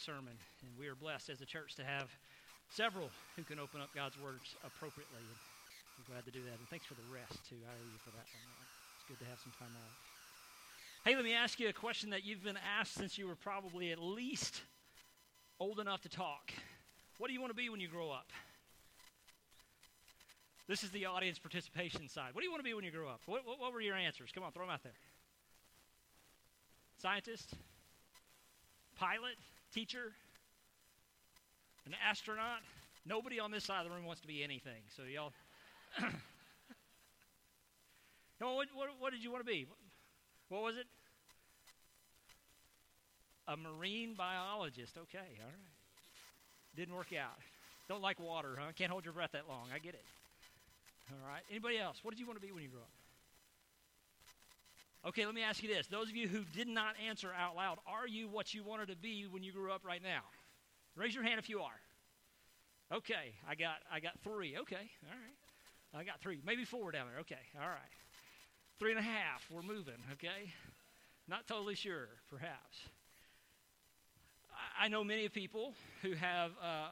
sermon, and we are blessed as a church to have several who can open up God's words appropriately. And we're glad to do that. And thanks for the rest, too. I owe you for that one. It's good to have some time off. Hey, let me ask you a question that you've been asked since you were probably at least old enough to talk. What do you want to be when you grow up? This is the audience participation side. What do you want to be when you grow up? What, what, what were your answers? Come on, throw them out there. Scientist? Pilot? Teacher? An astronaut? Nobody on this side of the room wants to be anything. So, y'all. no, what, what, what did you want to be? What was it? A marine biologist. Okay, all right. Didn't work out. Don't like water, huh? Can't hold your breath that long. I get it. All right. Anybody else? What did you want to be when you grew up? Okay, let me ask you this. Those of you who did not answer out loud, are you what you wanted to be when you grew up right now? Raise your hand if you are. Okay, I got I got three. Okay, all right. I got three, maybe four down there. Okay, all right. Three and a half. We're moving. Okay, not totally sure, perhaps. I, I know many people who have uh,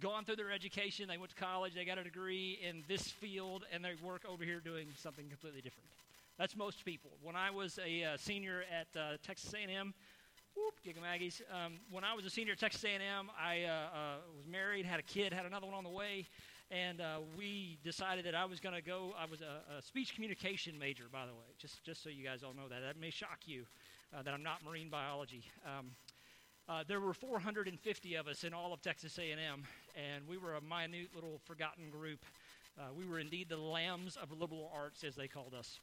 gone through their education. They went to college. They got a degree in this field, and they work over here doing something completely different. That's most people. When I was a uh, senior at uh, Texas A&M, whoop, Gig 'em Aggies. Um, when I was a senior at Texas A&M, I uh, uh, was married, had a kid, had another one on the way, and uh, we decided that I was going to go. I was a, a, speech communication major, by the way, just just so you guys all know that. That may shock you uh, that I'm not marine biology. Um, uh, there were 450 of us in all of Texas A&M, and we were a minute little forgotten group. Uh, we were indeed the lambs of liberal arts, as they called us.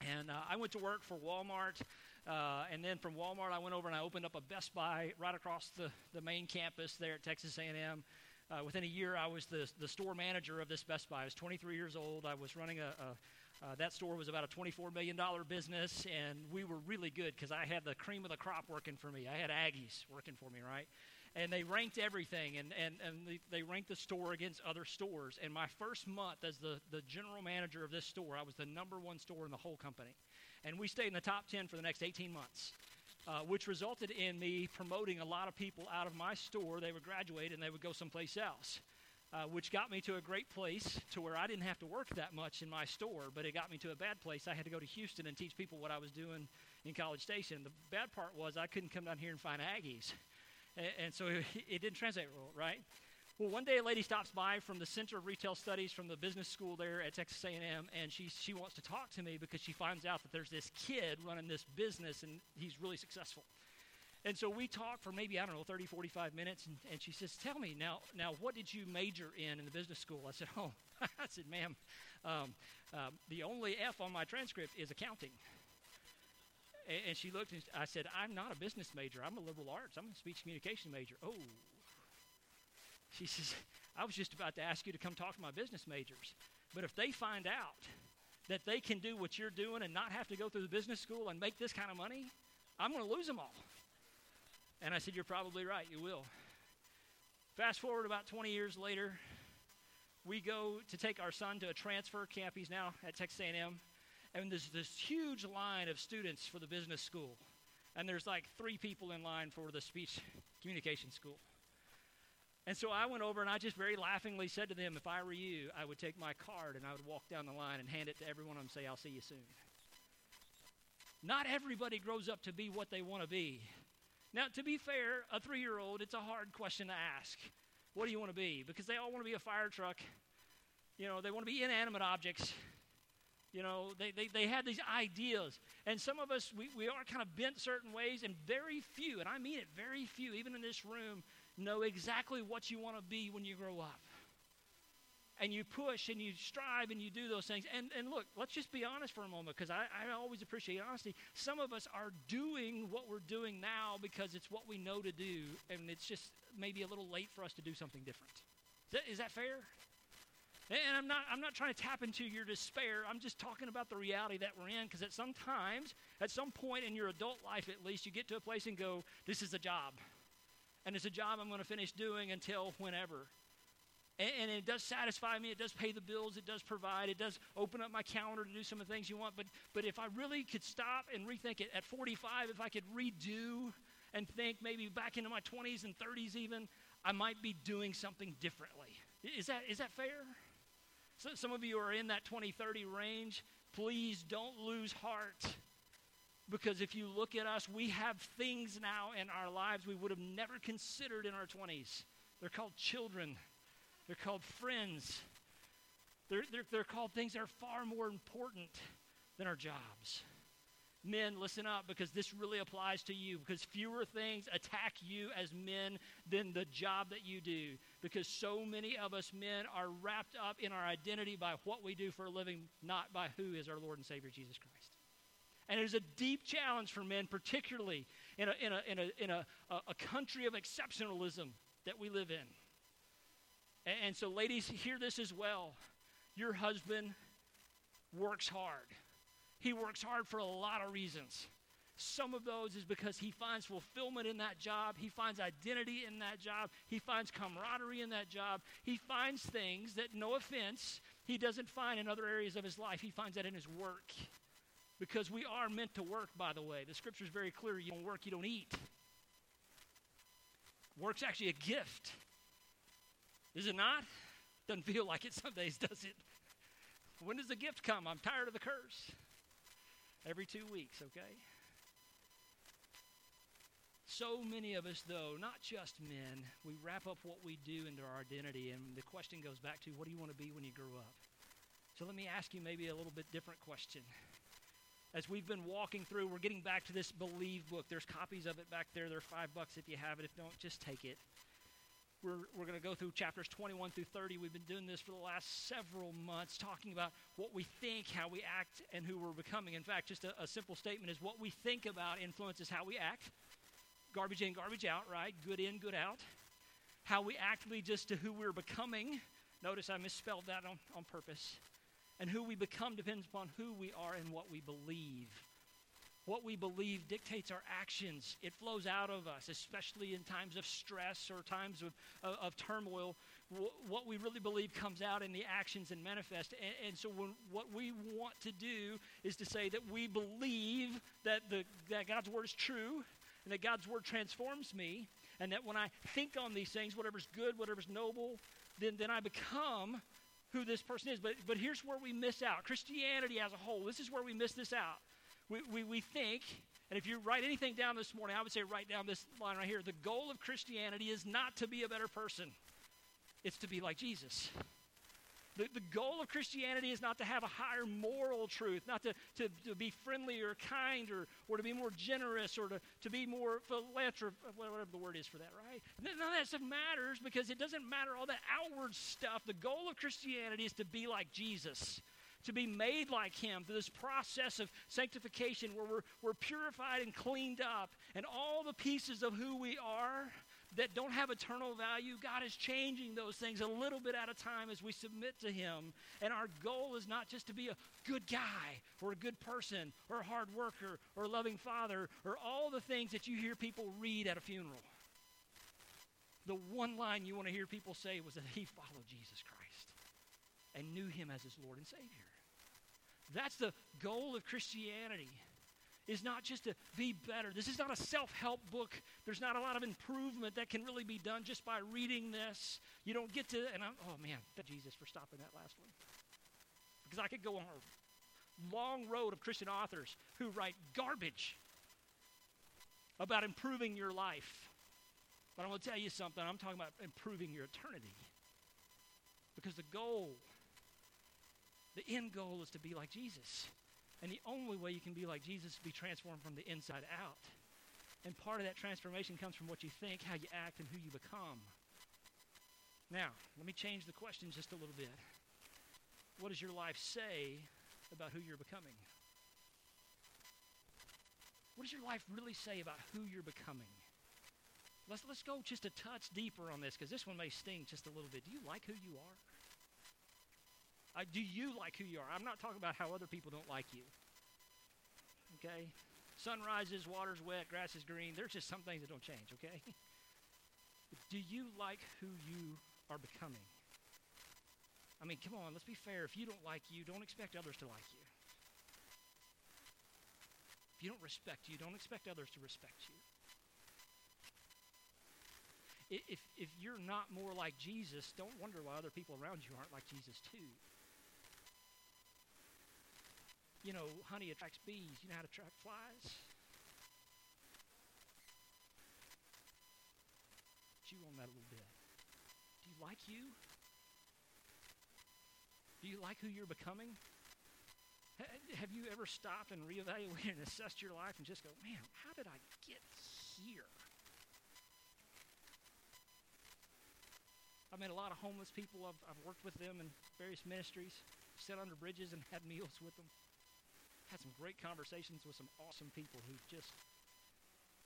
And uh, I went to work for Walmart, uh, and then from Walmart I went over and I opened up a Best Buy right across the, the main campus there at Texas A&M. Uh, within a year, I was the, the store manager of this Best Buy. I was 23 years old. I was running a, a uh, that store was about a $24 million business, and we were really good because I had the cream of the crop working for me. I had Aggies working for me, right? And they ranked everything and, and, and they, they ranked the store against other stores. And my first month as the, the general manager of this store i was the number one store in the whole company. And we stayed in the top 10 for the next 18 months uh, which resulted in me promoting a lot of people out of my store. They would graduate and they would go someplace else uh, which got me to a great place to where i didn't have to work that much in my store but it got me to a bad place. I had to go to houston and teach people what i was doing in college station. The bad part was i couldn't come down here and find aggies and, and so it, didn't translate well, right? Well, one day a lady stops by from the Center of Retail Studies from the business school there at Texas A&M, and she, she wants to talk to me because she finds out that there's this kid running this business, and he's really successful. And so we talk for maybe, I don't know, 30, 45 minutes, and, and she says, tell me, now, now, what did you major in in the business school? I said, oh, I said, ma'am, um, um, the only F on my transcript is accounting. And, she looked and I said, I'm not a business major. I'm a liberal arts. I'm a speech communication major. Oh. She says, I was just about to ask you to come talk to my business majors. But if they find out that they can do what you're doing and not have to go through the business school and make this kind of money, I'm going to lose them all. And I said, You're probably right. You will. Fast forward about 20 years later, we go to take our son to a transfer camp. He's now at Texas A&M and there's this huge line of students for the business school. And there's like three people in line for the speech communication school. And so I went over and I just very laughingly said to them, if I were you, I would take my card and I would walk down the line and hand it to every one of them and say, I'll see you soon. Not everybody grows up to be what they want to be. Now, to be fair, a three year old, it's a hard question to ask. What do you want to be? Because they all want to be a fire truck. You know, they want to be inanimate objects. You know, they, they, they had these ideas. And some of us, we, we are kind of bent certain ways, and very few, and I mean it, very few, even in this room, know exactly what you want to be when you grow up. And you push and you strive and you do those things. And, and look, let's just be honest for a moment because I, I always appreciate honesty. Some of us are doing what we're doing now because it's what we know to do, and it's just maybe a little late for us to do something different. Is that, is that fair? And I'm not, I'm not trying to tap into your despair. I'm just talking about the reality that we're in because at some times, at some point in your adult life at least, you get to a place and go, this is a job. And it's a job I'm going to finish doing until whenever. And, and, it does satisfy me. It does pay the bills. It does provide. It does open up my calendar to do some of the things you want. But, but if I really could stop and rethink it at 45, if I could redo and think maybe back into my 20s and 30s even, I might be doing something differently. Is that, is that fair? So some of you are in that 2030 range. Please don't lose heart. Because if you look at us, we have things now in our lives we would have never considered in our 20s. They're called children, they're called friends, they're, they're, they're called things that are far more important than our jobs. Men, listen up because this really applies to you because fewer things attack you as men than the job that you do. Because so many of us men are wrapped up in our identity by what we do for a living, not by who is our Lord and Savior Jesus Christ. And it is a deep challenge for men, particularly in a, in a, in a, in a, a country of exceptionalism that we live in. And, and so, ladies, hear this as well. Your husband works hard. He works hard for a lot of reasons. Some of those is because he finds fulfillment in that job. He finds identity in that job. He finds camaraderie in that job. He finds things that, no offense, he doesn't find in other areas of his life. He finds that in his work. Because we are meant to work, by the way. The scripture is very clear you don't work, you don't eat. Work's actually a gift. Is it not? Doesn't feel like it some days, does it? When does the gift come? I'm tired of the curse. Every two weeks, okay? So many of us, though, not just men, we wrap up what we do into our identity, and the question goes back to what do you want to be when you grow up? So let me ask you maybe a little bit different question as we've been walking through, we're getting back to this Believe book. There's copies of it back there. They're five bucks if you have it. If don't, just take it. We're, we're going to go through chapters 21 through 30. We've been doing this for the last several months, talking about what we think, how we act, and who we're becoming. In fact, just a, a simple statement is what we think about influences how we act. Garbage in, garbage out, right? Good in, good out. How we act leads us to who we're becoming. Notice I misspelled that on, on purpose. And who we become depends upon who we are and what we believe. What we believe dictates our actions. It flows out of us, especially in times of stress or times of, of, of turmoil. W- what we really believe comes out in the actions and manifest. And, and so, when, what we want to do is to say that we believe that, the, that God's word is true and that God's word transforms me, and that when I think on these things, whatever's good, whatever's noble, then, then I become who this person is. But, but here's where we miss out Christianity as a whole, this is where we miss this out. We, we, we think, and if you write anything down this morning, I would say write down this line right here. The goal of Christianity is not to be a better person, it's to be like Jesus. The, the goal of Christianity is not to have a higher moral truth, not to, to, to be friendly or kind or, or to be more generous or to, to be more philanthropic, whatever the word is for that, right? None of that stuff matters because it doesn't matter all that outward stuff. The goal of Christianity is to be like Jesus to be made like him through this process of sanctification where we're, we're purified and cleaned up and all the pieces of who we are that don't have eternal value, God is changing those things a little bit at a time as we submit to Him. And our goal is not just to be a good guy or a good person or a hard worker or a loving father or all the things that you hear people read at a funeral. The one line you want to hear people say was that he followed Jesus Christ and knew Him as His Lord and Savior. That's the goal of Christianity is not just to be better. This is not a self help book. There's not a lot of improvement that can really be done just by reading this. You don't get to, and I'm, oh man, thank Jesus for stopping that last one. Because I could go on a long road of Christian authors who write garbage about improving your life. But I'm going to tell you something. I'm talking about improving your eternity. Because the goal, the end goal is to be like Jesus. And the only way you can be like Jesus is to be transformed from the inside out. And part of that transformation comes from what you think, how you act, and who you become. Now, let me change the question just a little bit. What does your life say about who you're becoming? What does your life really say about who you're becoming? Let's, let's go just a touch deeper on this because this one may sting just a little bit. Do you like who you are? Do you like who you are? I'm not talking about how other people don't like you. Okay? Sun rises, water's wet, grass is green. There's just some things that don't change, okay? do you like who you are becoming? I mean, come on, let's be fair. If you don't like you, don't expect others to like you. If you don't respect you, don't expect others to respect you. If, if you're not more like Jesus, don't wonder why other people around you aren't like Jesus too. You know, honey attracts bees. You know how to attract flies? Chew on that a little bit. Do you like you? Do you like who you're becoming? Have you ever stopped and reevaluated and assessed your life and just go, man, how did I get here? I've met a lot of homeless people. I've, I've worked with them in various ministries, sat under bridges and had meals with them. Had some great conversations with some awesome people who've just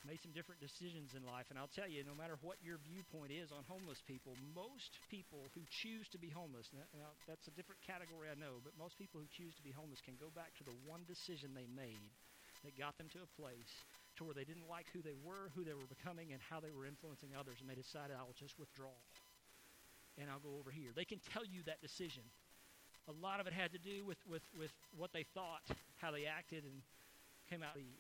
made some different decisions in life. And I'll tell you, no matter what your viewpoint is on homeless people, most people who choose to be homeless, now, now that's a different category I know, but most people who choose to be homeless can go back to the one decision they made that got them to a place to where they didn't like who they were, who they were becoming, and how they were influencing others, and they decided, I will just withdraw and I'll go over here. They can tell you that decision. A lot of it had to do with, with, with what they thought, how they acted, and came out lead.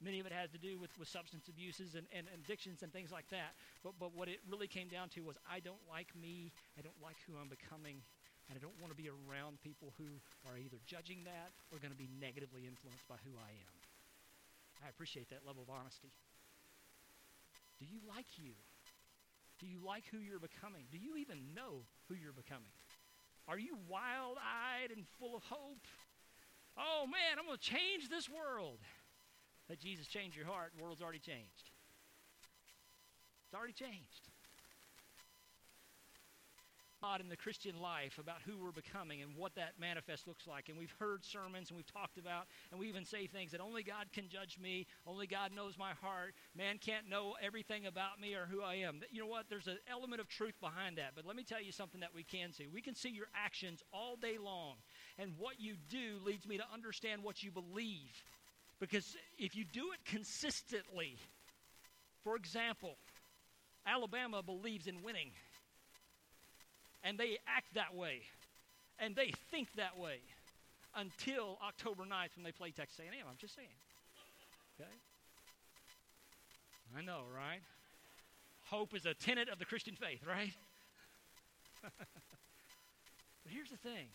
Many of it had to do with, with substance abuses and, and addictions and things like that. But, but what it really came down to was I don't like me, I don't like who I'm becoming, and I don't want to be around people who are either judging that or going to be negatively influenced by who I am. I appreciate that level of honesty. Do you like you? Do you like who you're becoming? Do you even know who you're becoming? Are you wild eyed and full of hope? Oh man, I'm going to change this world. Let Jesus change your heart. The world's already changed. It's already changed. God in the Christian life about who we're becoming and what that manifest looks like. And we've heard sermons and we've talked about, and we even say things that only God can judge me, only God knows my heart. Man can't know everything about me or who I am. You know what? There's an element of truth behind that. But let me tell you something that we can see. We can see your actions all day long, and what you do leads me to understand what you believe. Because if you do it consistently, for example, Alabama believes in winning and they act that way, and they think that way until October 9th when they play Texas A&M. I'm just saying. Okay? I know, right? Hope is a tenet of the Christian faith, right? but here's the thing.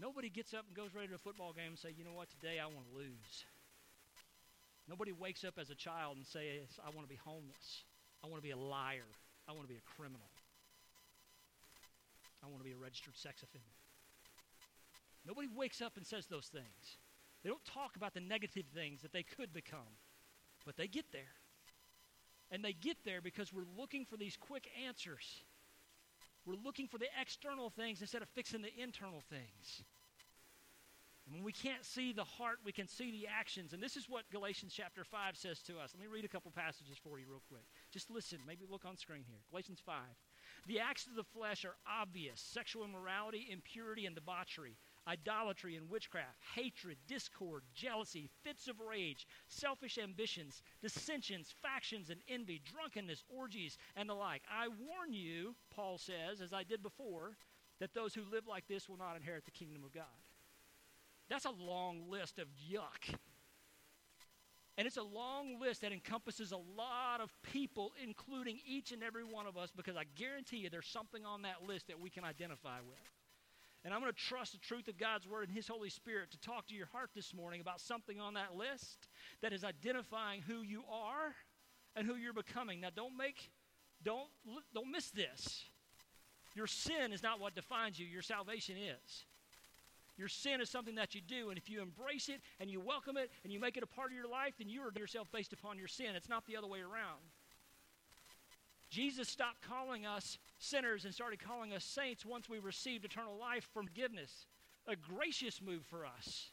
Nobody gets up and goes ready to a football game and say, you know what, today I want to lose. Nobody wakes up as a child and says, I want to be homeless. I want to be a liar. I want to be a criminal. I want to be a registered sex offender. Nobody wakes up and says those things. They don't talk about the negative things that they could become, but they get there. And they get there because we're looking for these quick answers. We're looking for the external things instead of fixing the internal things. And when we can't see the heart, we can see the actions. And this is what Galatians chapter 5 says to us. Let me read a couple passages for you, real quick. Just listen. Maybe look on screen here. Galatians 5. The acts of the flesh are obvious sexual immorality, impurity, and debauchery, idolatry and witchcraft, hatred, discord, jealousy, fits of rage, selfish ambitions, dissensions, factions, and envy, drunkenness, orgies, and the like. I warn you, Paul says, as I did before, that those who live like this will not inherit the kingdom of God. That's a long list of yuck. And it's a long list that encompasses a lot of people, including each and every one of us, because I guarantee you there's something on that list that we can identify with. And I'm going to trust the truth of God's Word and His Holy Spirit to talk to your heart this morning about something on that list that is identifying who you are and who you're becoming. Now, don't make, don't, don't miss this. Your sin is not what defines you, your salvation is. Your sin is something that you do, and if you embrace it and you welcome it and you make it a part of your life, then you are yourself based upon your sin. It's not the other way around. Jesus stopped calling us sinners and started calling us saints once we received eternal life from forgiveness. A gracious move for us.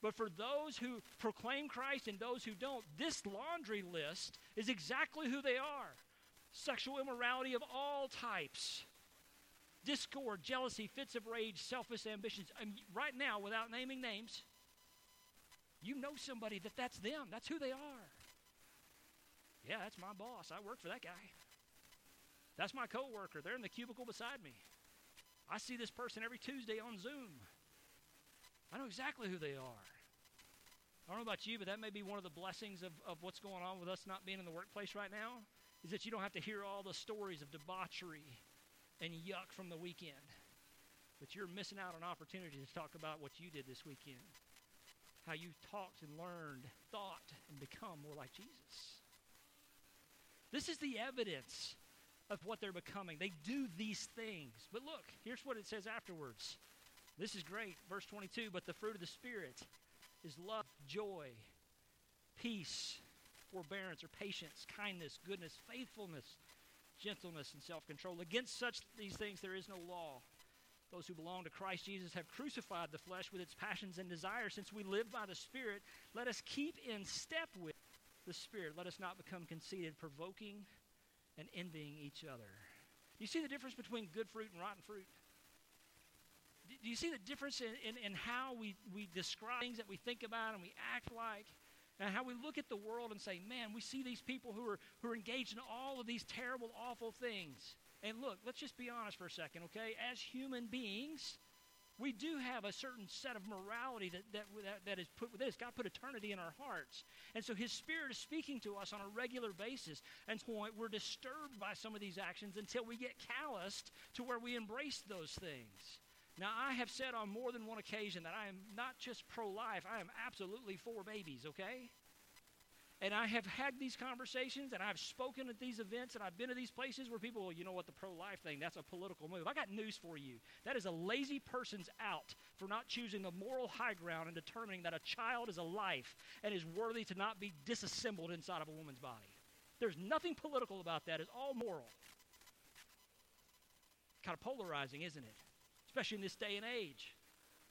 But for those who proclaim Christ and those who don't, this laundry list is exactly who they are sexual immorality of all types discord, jealousy, fits of rage, selfish ambitions. Right now, without naming names, you know somebody that that's them. That's who they are. Yeah, that's my boss. I work for that guy. That's my coworker. They're in the cubicle beside me. I see this person every Tuesday on Zoom. I know exactly who they are. I don't know about you, but that may be one of the blessings of, of what's going on with us not being in the workplace right now is that you don't have to hear all the stories of debauchery and yuck from the weekend. But you're missing out on opportunity to talk about what you did this weekend. How you talked and learned, thought, and become more like Jesus. This is the evidence of what they're becoming. They do these things. But look, here's what it says afterwards. This is great. Verse 22 But the fruit of the Spirit is love, joy, peace, forbearance or patience, kindness, goodness, faithfulness, gentleness, and self control. Against such these things there is no law. Those who belong to Christ Jesus have crucified the flesh with its passions and desires. Since we live by the Spirit, let us keep in step with the Spirit. Let us not become conceited, provoking and envying each other. You see the difference between good fruit and rotten fruit? Do you see the difference in, in, in how we, we describe things that we think about and we act like? And how we look at the world and say, man, we see these people who are, who are engaged in all of these terrible, awful things. And look, let's just be honest for a second, okay? As human beings, we do have a certain set of morality that, that, that, that is put with this. God put eternity in our hearts. And so His Spirit is speaking to us on a regular basis. And point, we're disturbed by some of these actions until we get calloused to where we embrace those things. Now, I have said on more than one occasion that I am not just pro life, I am absolutely for babies, okay? And I have had these conversations and I've spoken at these events and I've been to these places where people, well, you know what, the pro life thing, that's a political move. I got news for you. That is a lazy person's out for not choosing the moral high ground and determining that a child is a life and is worthy to not be disassembled inside of a woman's body. There's nothing political about that. It's all moral. Kind of polarizing, isn't it? Especially in this day and age.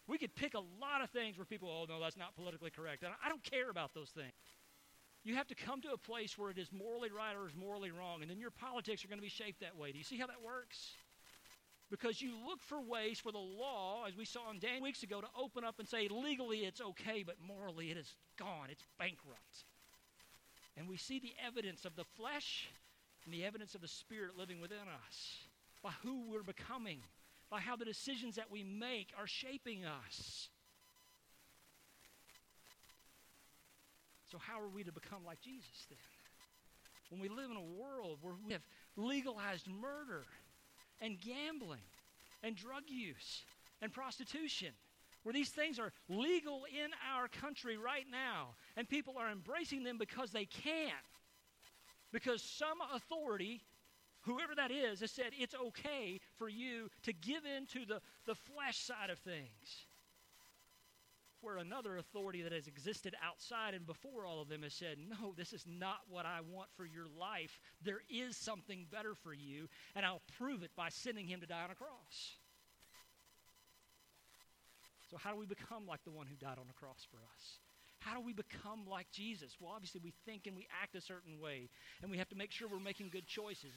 We could pick a lot of things where people, oh, no, that's not politically correct. And I don't care about those things. You have to come to a place where it is morally right or is morally wrong, and then your politics are going to be shaped that way. Do you see how that works? Because you look for ways for the law, as we saw in Dan weeks ago, to open up and say legally it's okay, but morally it is gone. It's bankrupt. And we see the evidence of the flesh and the evidence of the spirit living within us by who we're becoming, by how the decisions that we make are shaping us. So, how are we to become like Jesus then? When we live in a world where we have legalized murder and gambling and drug use and prostitution, where these things are legal in our country right now, and people are embracing them because they can. Because some authority, whoever that is, has said it's okay for you to give in to the, the flesh side of things where another authority that has existed outside and before all of them has said, No, this is not what I want for your life. There is something better for you, and I'll prove it by sending him to die on a cross. So, how do we become like the one who died on the cross for us? How do we become like Jesus? Well, obviously, we think and we act a certain way, and we have to make sure we're making good choices.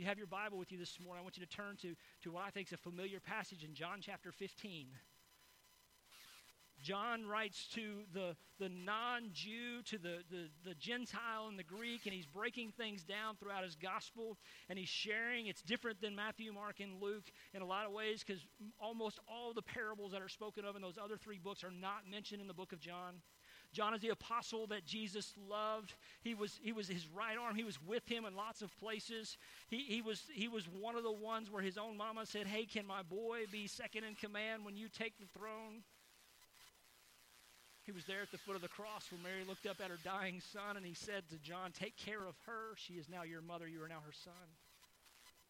You have your Bible with you this morning, I want you to turn to, to what I think is a familiar passage in John chapter 15. John writes to the, the non Jew, to the, the, the Gentile and the Greek, and he's breaking things down throughout his gospel and he's sharing. It's different than Matthew, Mark, and Luke in a lot of ways because almost all the parables that are spoken of in those other three books are not mentioned in the book of John. John is the apostle that Jesus loved. He was, he was his right arm. He was with him in lots of places. He, he, was, he was one of the ones where his own mama said, Hey, can my boy be second in command when you take the throne? He was there at the foot of the cross where Mary looked up at her dying son and he said to John, Take care of her. She is now your mother. You are now her son.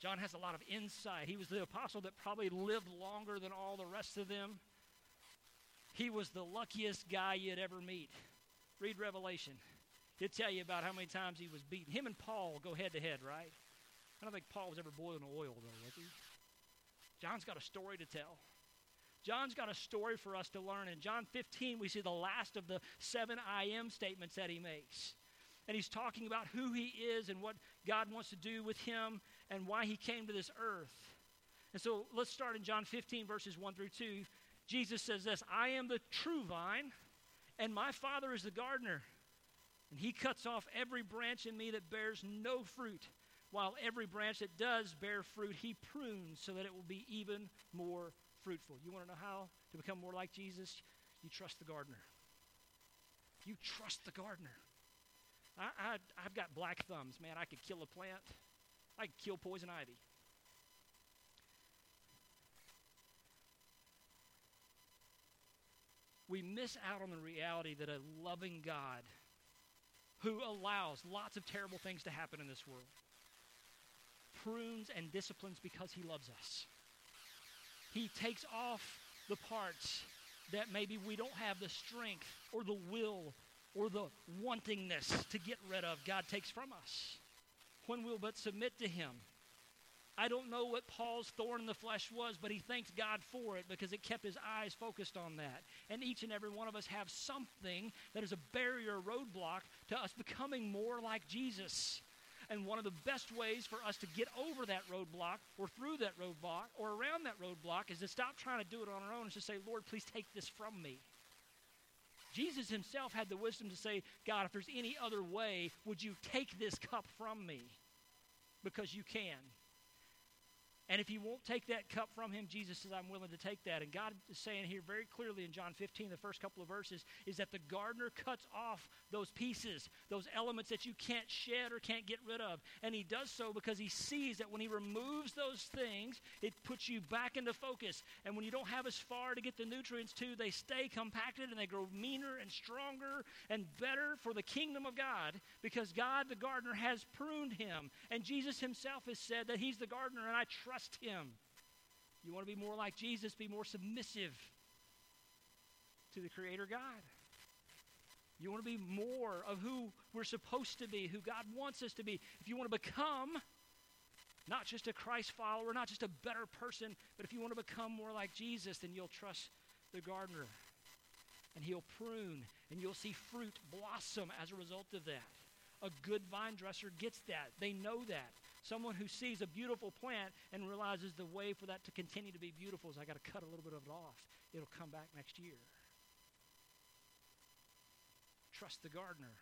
John has a lot of insight. He was the apostle that probably lived longer than all the rest of them. He was the luckiest guy you'd ever meet. Read Revelation. He'll tell you about how many times he was beaten. Him and Paul go head to head, right? I don't think Paul was ever boiling oil, though, was he? John's got a story to tell. John's got a story for us to learn. In John 15, we see the last of the seven I am statements that he makes. And he's talking about who he is and what God wants to do with him and why he came to this earth. And so let's start in John 15, verses 1 through 2. Jesus says this I am the true vine, and my Father is the gardener. And he cuts off every branch in me that bears no fruit, while every branch that does bear fruit, he prunes so that it will be even more fruitful. You want to know how to become more like Jesus? You trust the gardener. You trust the gardener. I, I, I've got black thumbs, man. I could kill a plant, I could kill poison ivy. We miss out on the reality that a loving God who allows lots of terrible things to happen in this world prunes and disciplines because he loves us. He takes off the parts that maybe we don't have the strength or the will or the wantingness to get rid of, God takes from us when we'll but submit to Him. I don't know what Paul's thorn in the flesh was, but he thanks God for it because it kept his eyes focused on that. And each and every one of us have something that is a barrier, roadblock to us becoming more like Jesus. And one of the best ways for us to get over that roadblock or through that roadblock or around that roadblock is to stop trying to do it on our own and just say, Lord, please take this from me. Jesus himself had the wisdom to say, God, if there's any other way, would you take this cup from me? Because you can. And if you won't take that cup from him, Jesus says, I'm willing to take that. And God is saying here very clearly in John 15, the first couple of verses, is that the gardener cuts off those pieces, those elements that you can't shed or can't get rid of. And he does so because he sees that when he removes those things, it puts you back into focus. And when you don't have as far to get the nutrients to, they stay compacted and they grow meaner and stronger and better for the kingdom of God because God, the gardener, has pruned him. And Jesus himself has said that he's the gardener, and I trust trust Him. You want to be more like Jesus, be more submissive to the Creator God. You want to be more of who we're supposed to be, who God wants us to be. If you want to become not just a Christ follower, not just a better person, but if you want to become more like Jesus, then you'll trust the gardener. And he'll prune, and you'll see fruit blossom as a result of that. A good vine dresser gets that. They know that. Someone who sees a beautiful plant and realizes the way for that to continue to be beautiful is I got to cut a little bit of it off. It'll come back next year. Trust the gardener.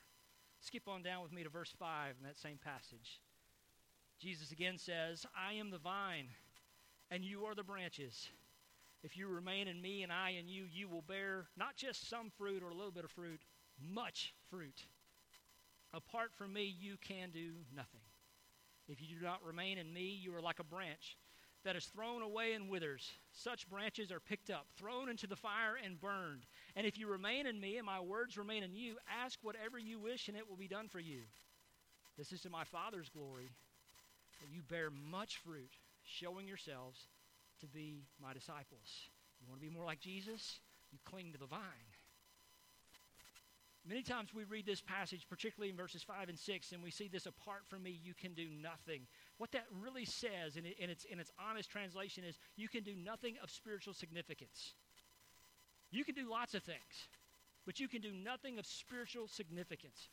Skip on down with me to verse 5 in that same passage. Jesus again says, I am the vine, and you are the branches. If you remain in me and I in you, you will bear not just some fruit or a little bit of fruit, much fruit. Apart from me, you can do nothing. If you do not remain in me, you are like a branch that is thrown away and withers. Such branches are picked up, thrown into the fire, and burned. And if you remain in me and my words remain in you, ask whatever you wish, and it will be done for you. This is to my Father's glory that you bear much fruit, showing yourselves to be my disciples. You want to be more like Jesus? You cling to the vine. Many times we read this passage, particularly in verses 5 and 6, and we see this apart from me, you can do nothing. What that really says, in, in, its, in its honest translation, is you can do nothing of spiritual significance. You can do lots of things, but you can do nothing of spiritual significance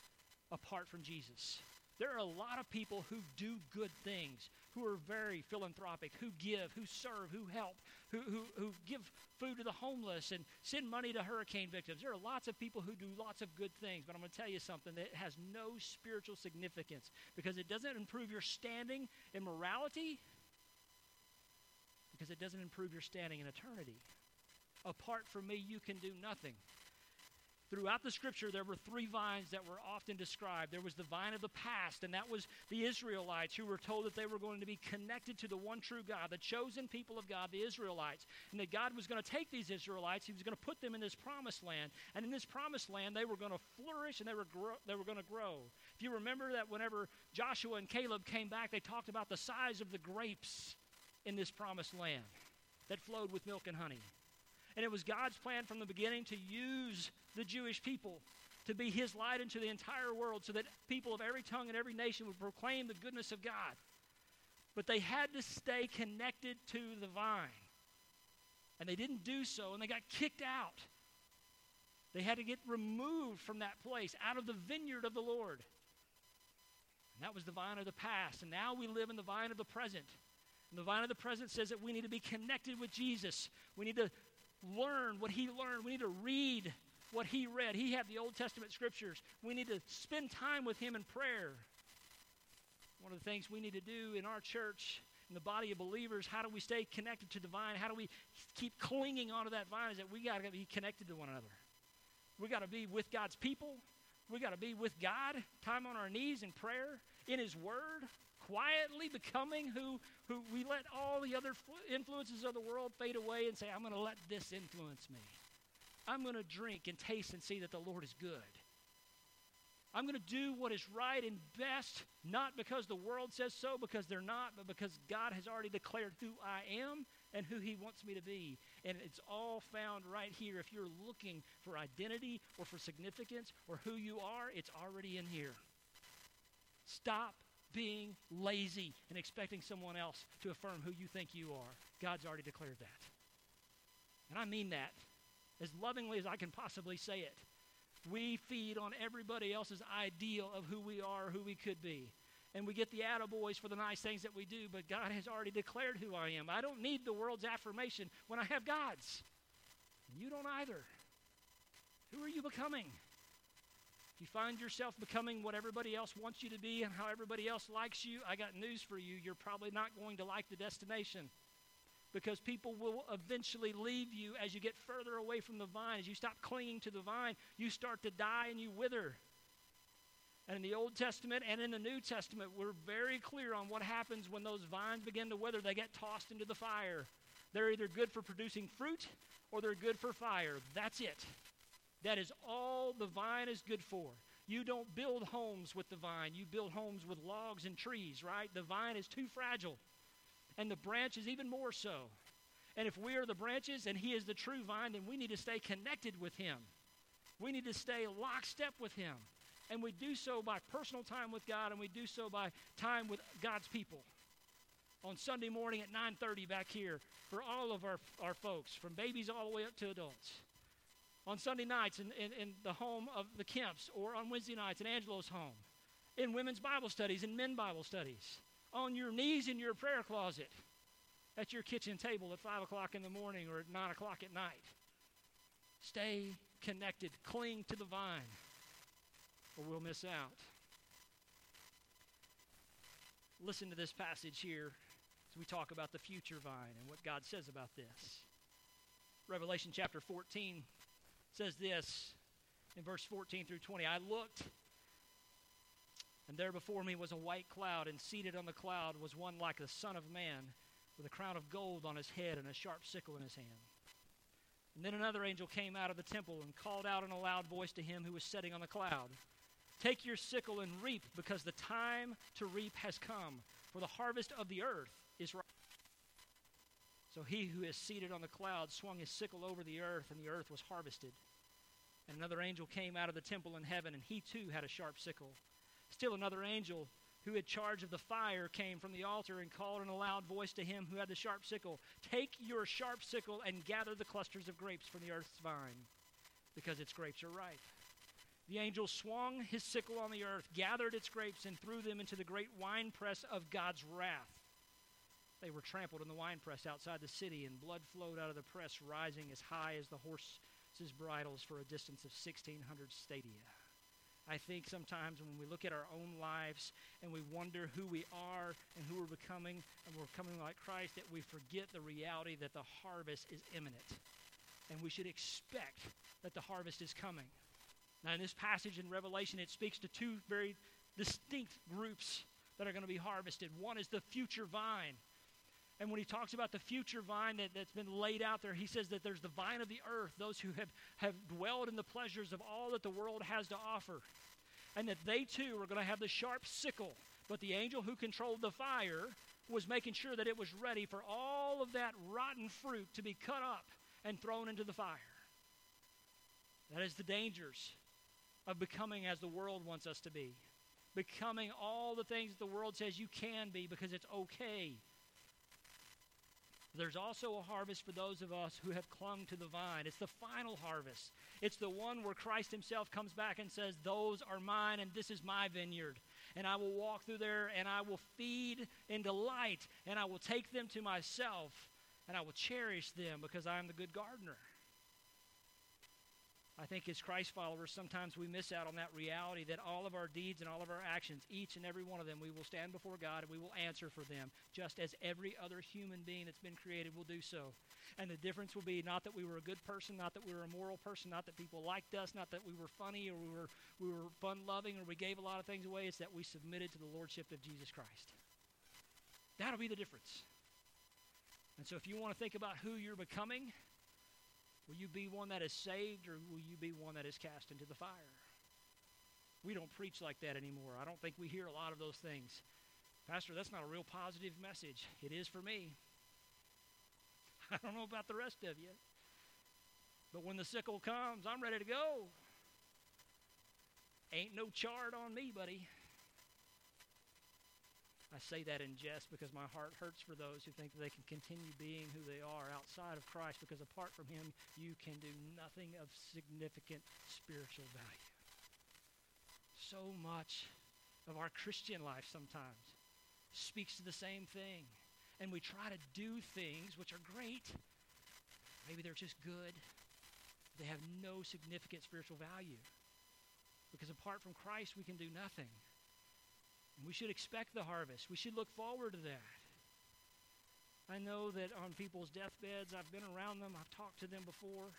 apart from Jesus. There are a lot of people who do good things, who are very philanthropic, who give, who serve, who help, who, who, who give food to the homeless and send money to hurricane victims. There are lots of people who do lots of good things, but I'm going to tell you something that has no spiritual significance because it doesn't improve your standing in morality, because it doesn't improve your standing in eternity. Apart from me, you can do nothing. Throughout the scripture, there were three vines that were often described. There was the vine of the past, and that was the Israelites who were told that they were going to be connected to the one true God, the chosen people of God, the Israelites. And that God was going to take these Israelites, He was going to put them in this promised land. And in this promised land, they were going to flourish and they were, they were going to grow. If you remember that whenever Joshua and Caleb came back, they talked about the size of the grapes in this promised land that flowed with milk and honey. And it was God's plan from the beginning to use the Jewish people to be his light into the entire world so that people of every tongue and every nation would proclaim the goodness of God. But they had to stay connected to the vine. And they didn't do so, and they got kicked out. They had to get removed from that place, out of the vineyard of the Lord. And that was the vine of the past. And now we live in the vine of the present. And the vine of the present says that we need to be connected with Jesus. We need to learn what he learned. We need to read what he read. He had the Old Testament scriptures. We need to spend time with him in prayer. One of the things we need to do in our church, in the body of believers, how do we stay connected to the vine? How do we keep clinging onto that vine? Is that we got to be connected to one another. We got to be with God's people. We got to be with God, time on our knees in prayer, in His Word, quietly becoming who, who we let all the other influences of the world fade away and say, I'm going to let this influence me. I'm going to drink and taste and see that the Lord is good. I'm going to do what is right and best, not because the world says so, because they're not, but because God has already declared who I am and who He wants me to be. And it's all found right here. If you're looking for identity or for significance or who you are, it's already in here. Stop being lazy and expecting someone else to affirm who you think you are. God's already declared that. And I mean that as lovingly as I can possibly say it. We feed on everybody else's ideal of who we are, who we could be. And we get the attaboys for the nice things that we do, but God has already declared who I am. I don't need the world's affirmation when I have God's. You don't either. Who are you becoming? If you find yourself becoming what everybody else wants you to be and how everybody else likes you, I got news for you. You're probably not going to like the destination because people will eventually leave you as you get further away from the vine. As you stop clinging to the vine, you start to die and you wither. And in the Old Testament and in the New Testament, we're very clear on what happens when those vines begin to wither. They get tossed into the fire. They're either good for producing fruit or they're good for fire. That's it. That is all the vine is good for. You don't build homes with the vine, you build homes with logs and trees, right? The vine is too fragile and the branch is even more so. And if we are the branches and He is the true vine, then we need to stay connected with Him. We need to stay lockstep with Him. And we do so by personal time with God, and we do so by time with God's people. On Sunday morning at 9:30 back here for all of our, our folks, from babies all the way up to adults. On Sunday nights in, in, in the home of the Kemps, or on Wednesday nights in Angelo's home. In women's Bible studies, in men Bible studies on your knees in your prayer closet at your kitchen table at 5 o'clock in the morning or at 9 o'clock at night. Stay connected, cling to the vine, or we'll miss out. Listen to this passage here as we talk about the future vine and what God says about this. Revelation chapter 14 says this in verse 14 through 20 I looked and there before me was a white cloud, and seated on the cloud was one like the Son of Man, with a crown of gold on his head and a sharp sickle in his hand. And then another angel came out of the temple and called out in a loud voice to him who was sitting on the cloud Take your sickle and reap, because the time to reap has come, for the harvest of the earth is ripe. So he who is seated on the cloud swung his sickle over the earth, and the earth was harvested. And another angel came out of the temple in heaven, and he too had a sharp sickle. Still another angel who had charge of the fire came from the altar and called in a loud voice to him who had the sharp sickle Take your sharp sickle and gather the clusters of grapes from the earth's vine, because its grapes are ripe. The angel swung his sickle on the earth, gathered its grapes, and threw them into the great winepress of God's wrath. They were trampled in the winepress outside the city, and blood flowed out of the press, rising as high as the horses' bridles for a distance of 1,600 stadia. I think sometimes when we look at our own lives and we wonder who we are and who we're becoming, and we're becoming like Christ, that we forget the reality that the harvest is imminent. And we should expect that the harvest is coming. Now, in this passage in Revelation, it speaks to two very distinct groups that are going to be harvested. One is the future vine. And when he talks about the future vine that, that's been laid out there, he says that there's the vine of the earth, those who have, have dwelled in the pleasures of all that the world has to offer. And that they too are going to have the sharp sickle. But the angel who controlled the fire was making sure that it was ready for all of that rotten fruit to be cut up and thrown into the fire. That is the dangers of becoming as the world wants us to be. Becoming all the things that the world says you can be because it's okay there's also a harvest for those of us who have clung to the vine. It's the final harvest. It's the one where Christ himself comes back and says, Those are mine, and this is my vineyard. And I will walk through there, and I will feed and delight, and I will take them to myself, and I will cherish them because I am the good gardener. I think as Christ followers, sometimes we miss out on that reality that all of our deeds and all of our actions, each and every one of them, we will stand before God and we will answer for them, just as every other human being that's been created will do so. And the difference will be not that we were a good person, not that we were a moral person, not that people liked us, not that we were funny or we were, we were fun loving or we gave a lot of things away. It's that we submitted to the Lordship of Jesus Christ. That'll be the difference. And so if you want to think about who you're becoming, Will you be one that is saved or will you be one that is cast into the fire? We don't preach like that anymore. I don't think we hear a lot of those things. Pastor, that's not a real positive message. It is for me. I don't know about the rest of you. But when the sickle comes, I'm ready to go. Ain't no chart on me, buddy. I say that in jest because my heart hurts for those who think they can continue being who they are outside of Christ because apart from Him, you can do nothing of significant spiritual value. So much of our Christian life sometimes speaks to the same thing. And we try to do things which are great. Maybe they're just good. They have no significant spiritual value. Because apart from Christ, we can do nothing. We should expect the harvest. We should look forward to that. I know that on people's deathbeds, I've been around them, I've talked to them before.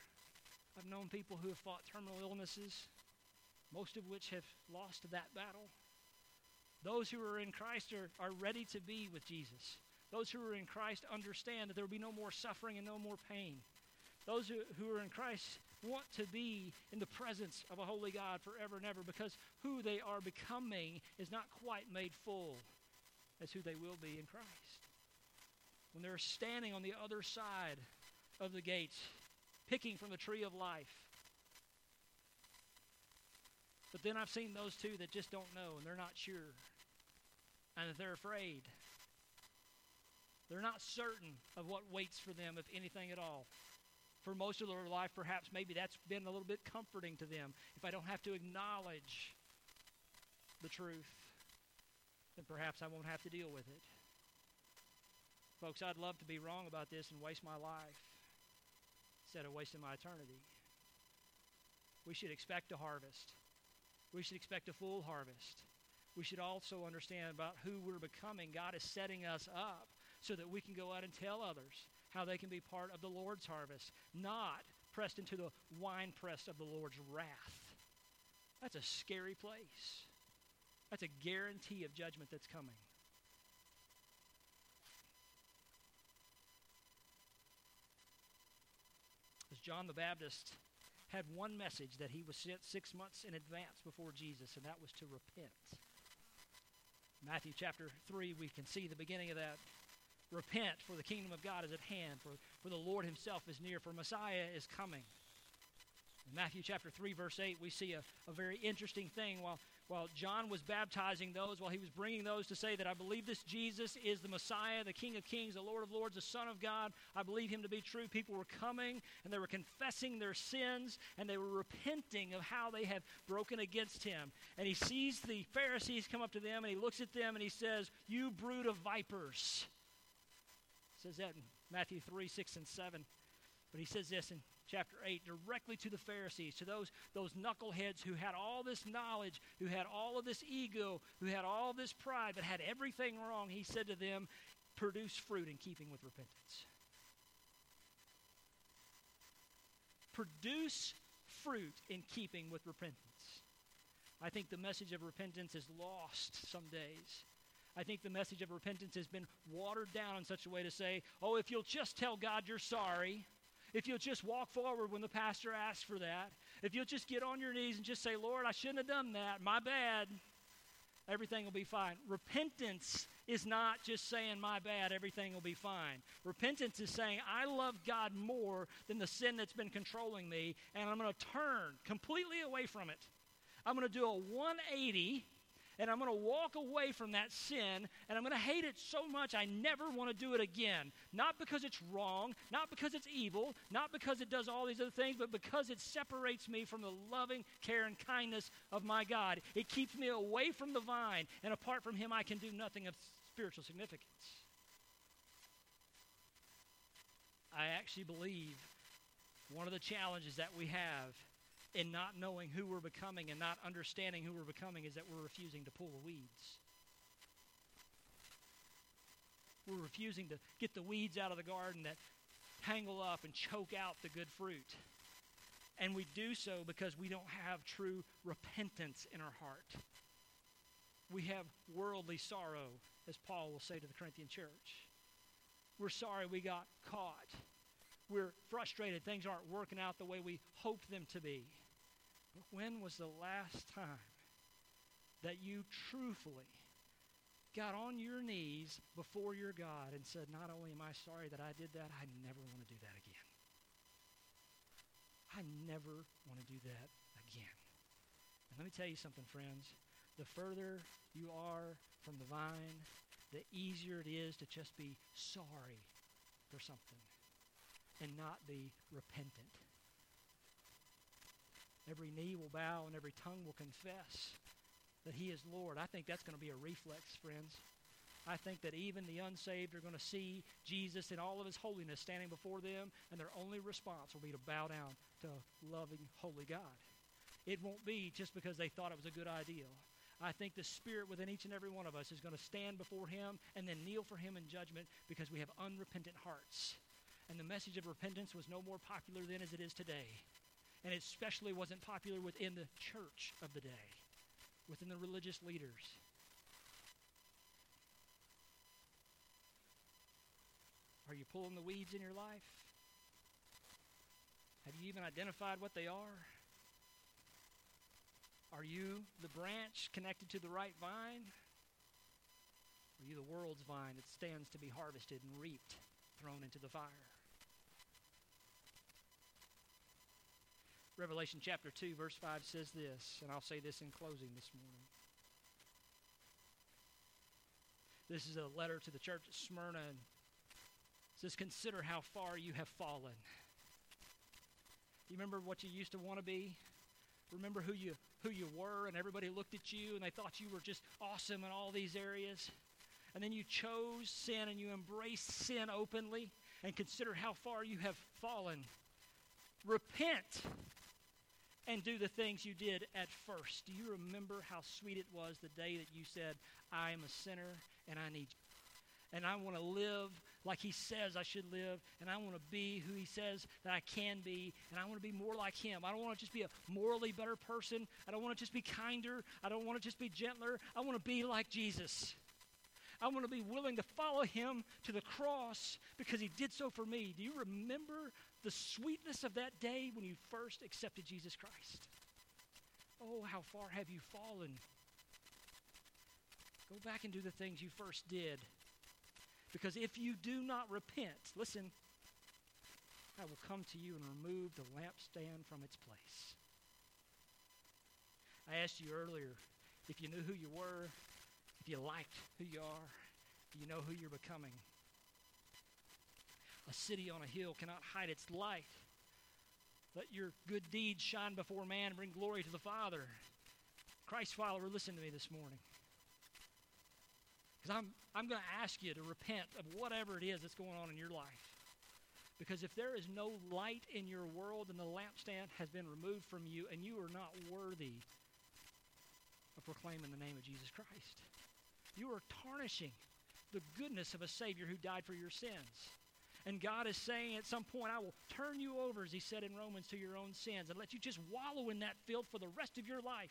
I've known people who have fought terminal illnesses, most of which have lost that battle. Those who are in Christ are, are ready to be with Jesus. Those who are in Christ understand that there will be no more suffering and no more pain. Those who, who are in Christ want to be in the presence of a holy God forever and ever because who they are becoming is not quite made full as who they will be in Christ. When they're standing on the other side of the gates, picking from the tree of life. But then I've seen those two that just don't know and they're not sure and that they're afraid. They're not certain of what waits for them, if anything at all for most of their life, perhaps maybe that's been a little bit comforting to them. If I don't have to acknowledge the truth, then perhaps I won't have to deal with it. Folks, I'd love to be wrong about this and waste my life instead of wasting my eternity. We should expect a harvest. We should expect a full harvest. We should also understand about who we're becoming. God is setting us up so that we can go out and tell others how they can be part of the Lord's harvest, not pressed into the winepress of the Lord's wrath. That's a scary place. That's a guarantee of judgment that's coming. As John the Baptist had one message that he was sent six months in advance before Jesus, and that was to repent. Matthew chapter 3, we can see the beginning of that. Repent, for the kingdom of God is at hand, for, for the Lord himself is near, for Messiah is coming. In Matthew chapter 3, verse 8, we see a, a very interesting thing. While, while John was baptizing those, while he was bringing those to say that I believe this Jesus is the Messiah, the King of Kings, the Lord of Lords, the Son of God, I believe him to be true. People were coming and they were confessing their sins and they were repenting of how they have broken against him. And he sees the Pharisees come up to them and he looks at them and he says, You brood of vipers says that in Matthew 3, 6, and 7. But he says this in chapter 8 directly to the Pharisees, to those, those knuckleheads who had all this knowledge, who had all of this ego, who had all this pride, but had everything wrong. He said to them, Produce fruit in keeping with repentance. Produce fruit in keeping with repentance. I think the message of repentance is lost some days. I think the message of repentance has been watered down in such a way to say, oh, if you'll just tell God you're sorry, if you'll just walk forward when the pastor asks for that, if you'll just get on your knees and just say, Lord, I shouldn't have done that, my bad, everything will be fine. Repentance is not just saying, my bad, everything will be fine. Repentance is saying, I love God more than the sin that's been controlling me, and I'm going to turn completely away from it. I'm going to do a 180 and I'm going to walk away from that sin and I'm going to hate it so much I never want to do it again. Not because it's wrong, not because it's evil, not because it does all these other things, but because it separates me from the loving care and kindness of my God. It keeps me away from the vine, and apart from Him, I can do nothing of spiritual significance. I actually believe one of the challenges that we have in not knowing who we're becoming and not understanding who we're becoming is that we're refusing to pull the weeds. We're refusing to get the weeds out of the garden that tangle up and choke out the good fruit. And we do so because we don't have true repentance in our heart. We have worldly sorrow, as Paul will say to the Corinthian church. We're sorry we got caught. We're frustrated. Things aren't working out the way we hoped them to be. But when was the last time that you truthfully got on your knees before your God and said, Not only am I sorry that I did that, I never want to do that again. I never want to do that again. And let me tell you something, friends. The further you are from the vine, the easier it is to just be sorry for something and not be repentant. Every knee will bow and every tongue will confess that He is Lord. I think that's going to be a reflex, friends. I think that even the unsaved are going to see Jesus in all of his holiness standing before them, and their only response will be to bow down to loving, holy God. It won't be just because they thought it was a good idea. I think the Spirit within each and every one of us is going to stand before Him and then kneel for Him in judgment because we have unrepentant hearts. And the message of repentance was no more popular then as it is today. And it especially wasn't popular within the church of the day, within the religious leaders. Are you pulling the weeds in your life? Have you even identified what they are? Are you the branch connected to the right vine? Are you the world's vine that stands to be harvested and reaped, thrown into the fire? Revelation chapter 2, verse 5 says this, and I'll say this in closing this morning. This is a letter to the church at Smyrna, and it says, Consider how far you have fallen. Do you remember what you used to want to be? Remember who you who you were and everybody looked at you and they thought you were just awesome in all these areas. And then you chose sin and you embraced sin openly and consider how far you have fallen. Repent and do the things you did at first. Do you remember how sweet it was the day that you said, I am a sinner and I need you? and I want to live like He says I should live, and I want to be who He says that I can be, and I want to be more like Him. I don't want to just be a morally better person. I don't want to just be kinder. I don't want to just be gentler. I want to be like Jesus. I want to be willing to follow Him to the cross because He did so for me. Do you remember the sweetness of that day when you first accepted Jesus Christ? Oh, how far have you fallen? Go back and do the things you first did. Because if you do not repent, listen, I will come to you and remove the lampstand from its place. I asked you earlier if you knew who you were, if you liked who you are, do you know who you're becoming? A city on a hill cannot hide its light. Let your good deeds shine before man and bring glory to the Father. Christ follower, listen to me this morning. Because I'm, I'm going to ask you to repent of whatever it is that's going on in your life. Because if there is no light in your world and the lampstand has been removed from you and you are not worthy of proclaiming the name of Jesus Christ, you are tarnishing the goodness of a Savior who died for your sins. And God is saying at some point, I will turn you over, as He said in Romans, to your own sins and let you just wallow in that field for the rest of your life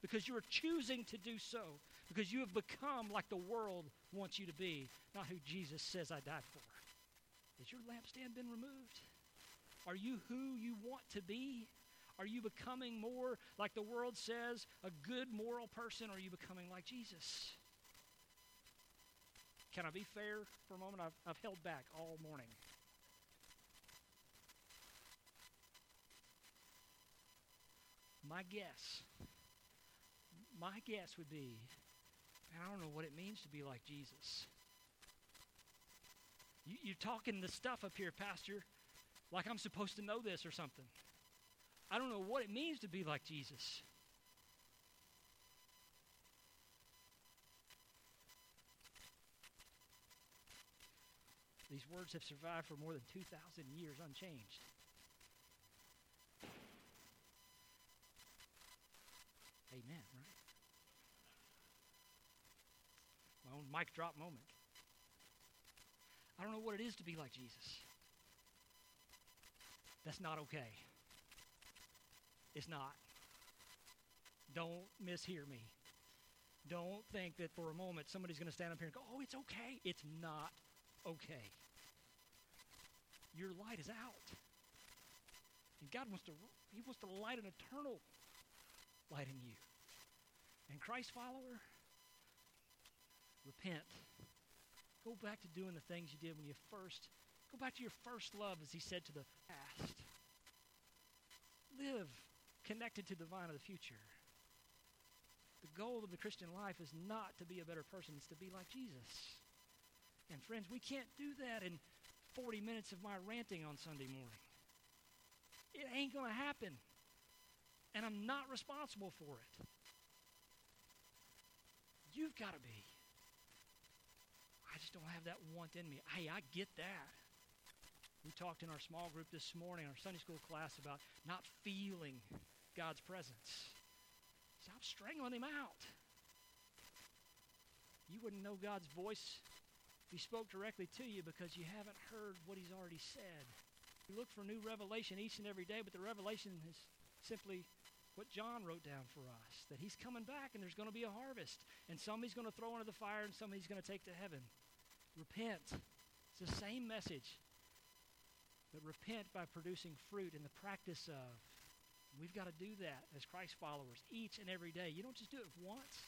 because you are choosing to do so because you have become like the world wants you to be, not who Jesus says I died for. Has your lampstand been removed? Are you who you want to be? Are you becoming more like the world says, a good moral person? Or are you becoming like Jesus? Can I be fair for a moment? I've, I've held back all morning. My guess, my guess would be I don't know what it means to be like Jesus. You, you're talking the stuff up here, Pastor, like I'm supposed to know this or something. I don't know what it means to be like Jesus. These words have survived for more than 2,000 years unchanged. Amen, right? My own mic drop moment. I don't know what it is to be like Jesus. That's not okay. It's not. Don't mishear me. Don't think that for a moment somebody's going to stand up here and go, oh, it's okay. It's not okay. Your light is out. And God wants to, He wants to light an eternal light in you. And Christ follower, repent. Go back to doing the things you did when you first, go back to your first love, as he said to the past. Live connected to the vine of the future. The goal of the Christian life is not to be a better person, it's to be like Jesus. And friends, we can't do that in 40 minutes of my ranting on Sunday morning. It ain't going to happen. And I'm not responsible for it. You've got to be. I just don't have that want in me. Hey, I get that. We talked in our small group this morning, our Sunday school class, about not feeling God's presence. Stop strangling him out. You wouldn't know God's voice he spoke directly to you because you haven't heard what he's already said. You look for new revelation each and every day, but the revelation is simply what John wrote down for us that he's coming back and there's going to be a harvest. And some he's going to throw into the fire and some he's going to take to heaven. Repent. It's the same message. But repent by producing fruit in the practice of. We've got to do that as Christ followers each and every day. You don't just do it once.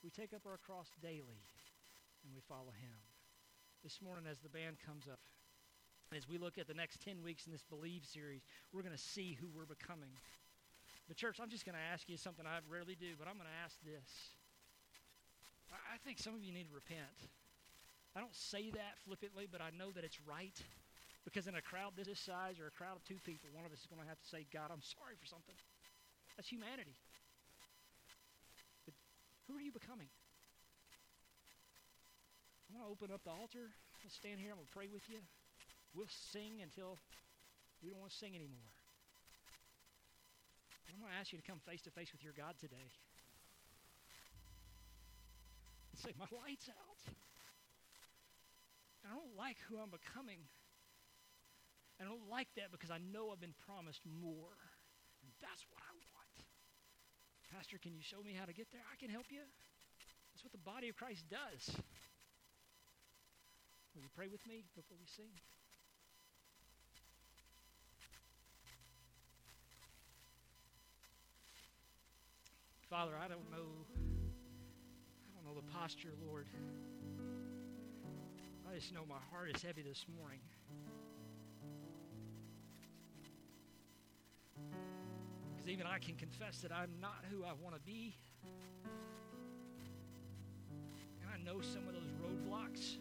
We take up our cross daily and we follow him. This morning as the band comes up, as we look at the next 10 weeks in this Believe series, we're going to see who we're becoming. But, church, I'm just going to ask you something I rarely do, but I'm going to ask this. I think some of you need to repent. I don't say that flippantly, but I know that it's right. Because in a crowd this size or a crowd of two people, one of us is going to have to say, God, I'm sorry for something. That's humanity. But who are you becoming? I'm going to open up the altar. I'll stand here. I'm going to pray with you. We'll sing until we don't want to sing anymore. I'm going to ask you to come face to face with your God today. And say, My light's out. I don't like who I'm becoming. I don't like that because I know I've been promised more. And that's what I want. Pastor, can you show me how to get there? I can help you. That's what the body of Christ does. Will you pray with me before we sing? Father, I don't know I don't know the posture, Lord. I just know my heart is heavy this morning. Because even I can confess that I'm not who I want to be. And I know some of those roadblocks,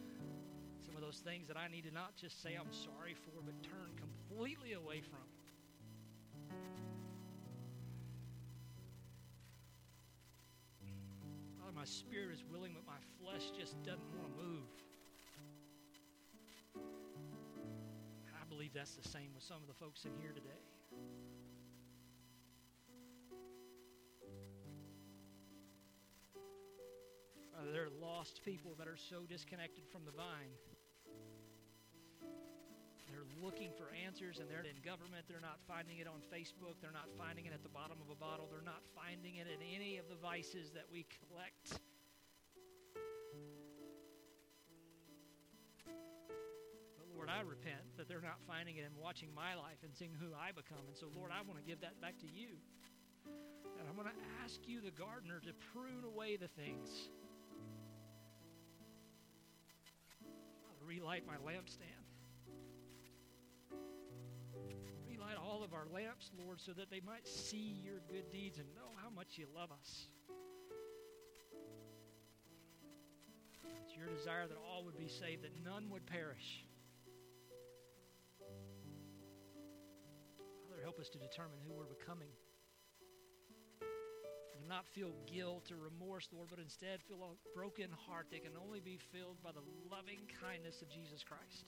of those things that I need to not just say I'm sorry for, but turn completely away from. Father, my spirit is willing, but my flesh just doesn't want to move. And I believe that's the same with some of the folks in here today. Uh, there are lost people that are so disconnected from the vine. Looking for answers and they're in government. They're not finding it on Facebook. They're not finding it at the bottom of a bottle. They're not finding it in any of the vices that we collect. But Lord, I repent that they're not finding it in watching my life and seeing who I become. And so, Lord, I want to give that back to you. And I'm going to ask you, the gardener, to prune away the things. I'll relight my lampstand. All of our lamps, Lord, so that they might see your good deeds and know how much you love us. It's your desire that all would be saved, that none would perish. Father, help us to determine who we're becoming. And not feel guilt or remorse, Lord, but instead feel a broken heart that can only be filled by the loving kindness of Jesus Christ.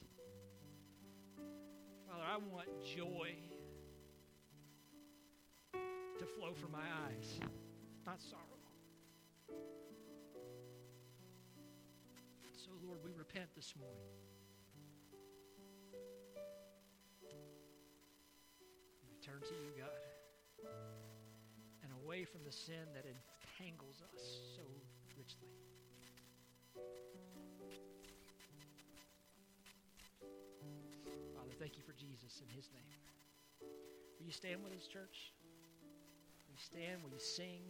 Father, I want joy to flow from my eyes, not sorrow. So, Lord, we repent this morning. We turn to you, God, and away from the sin that entangles us so richly. Thank you for Jesus in his name. Will you stand with us, church? Will you stand? Will you sing?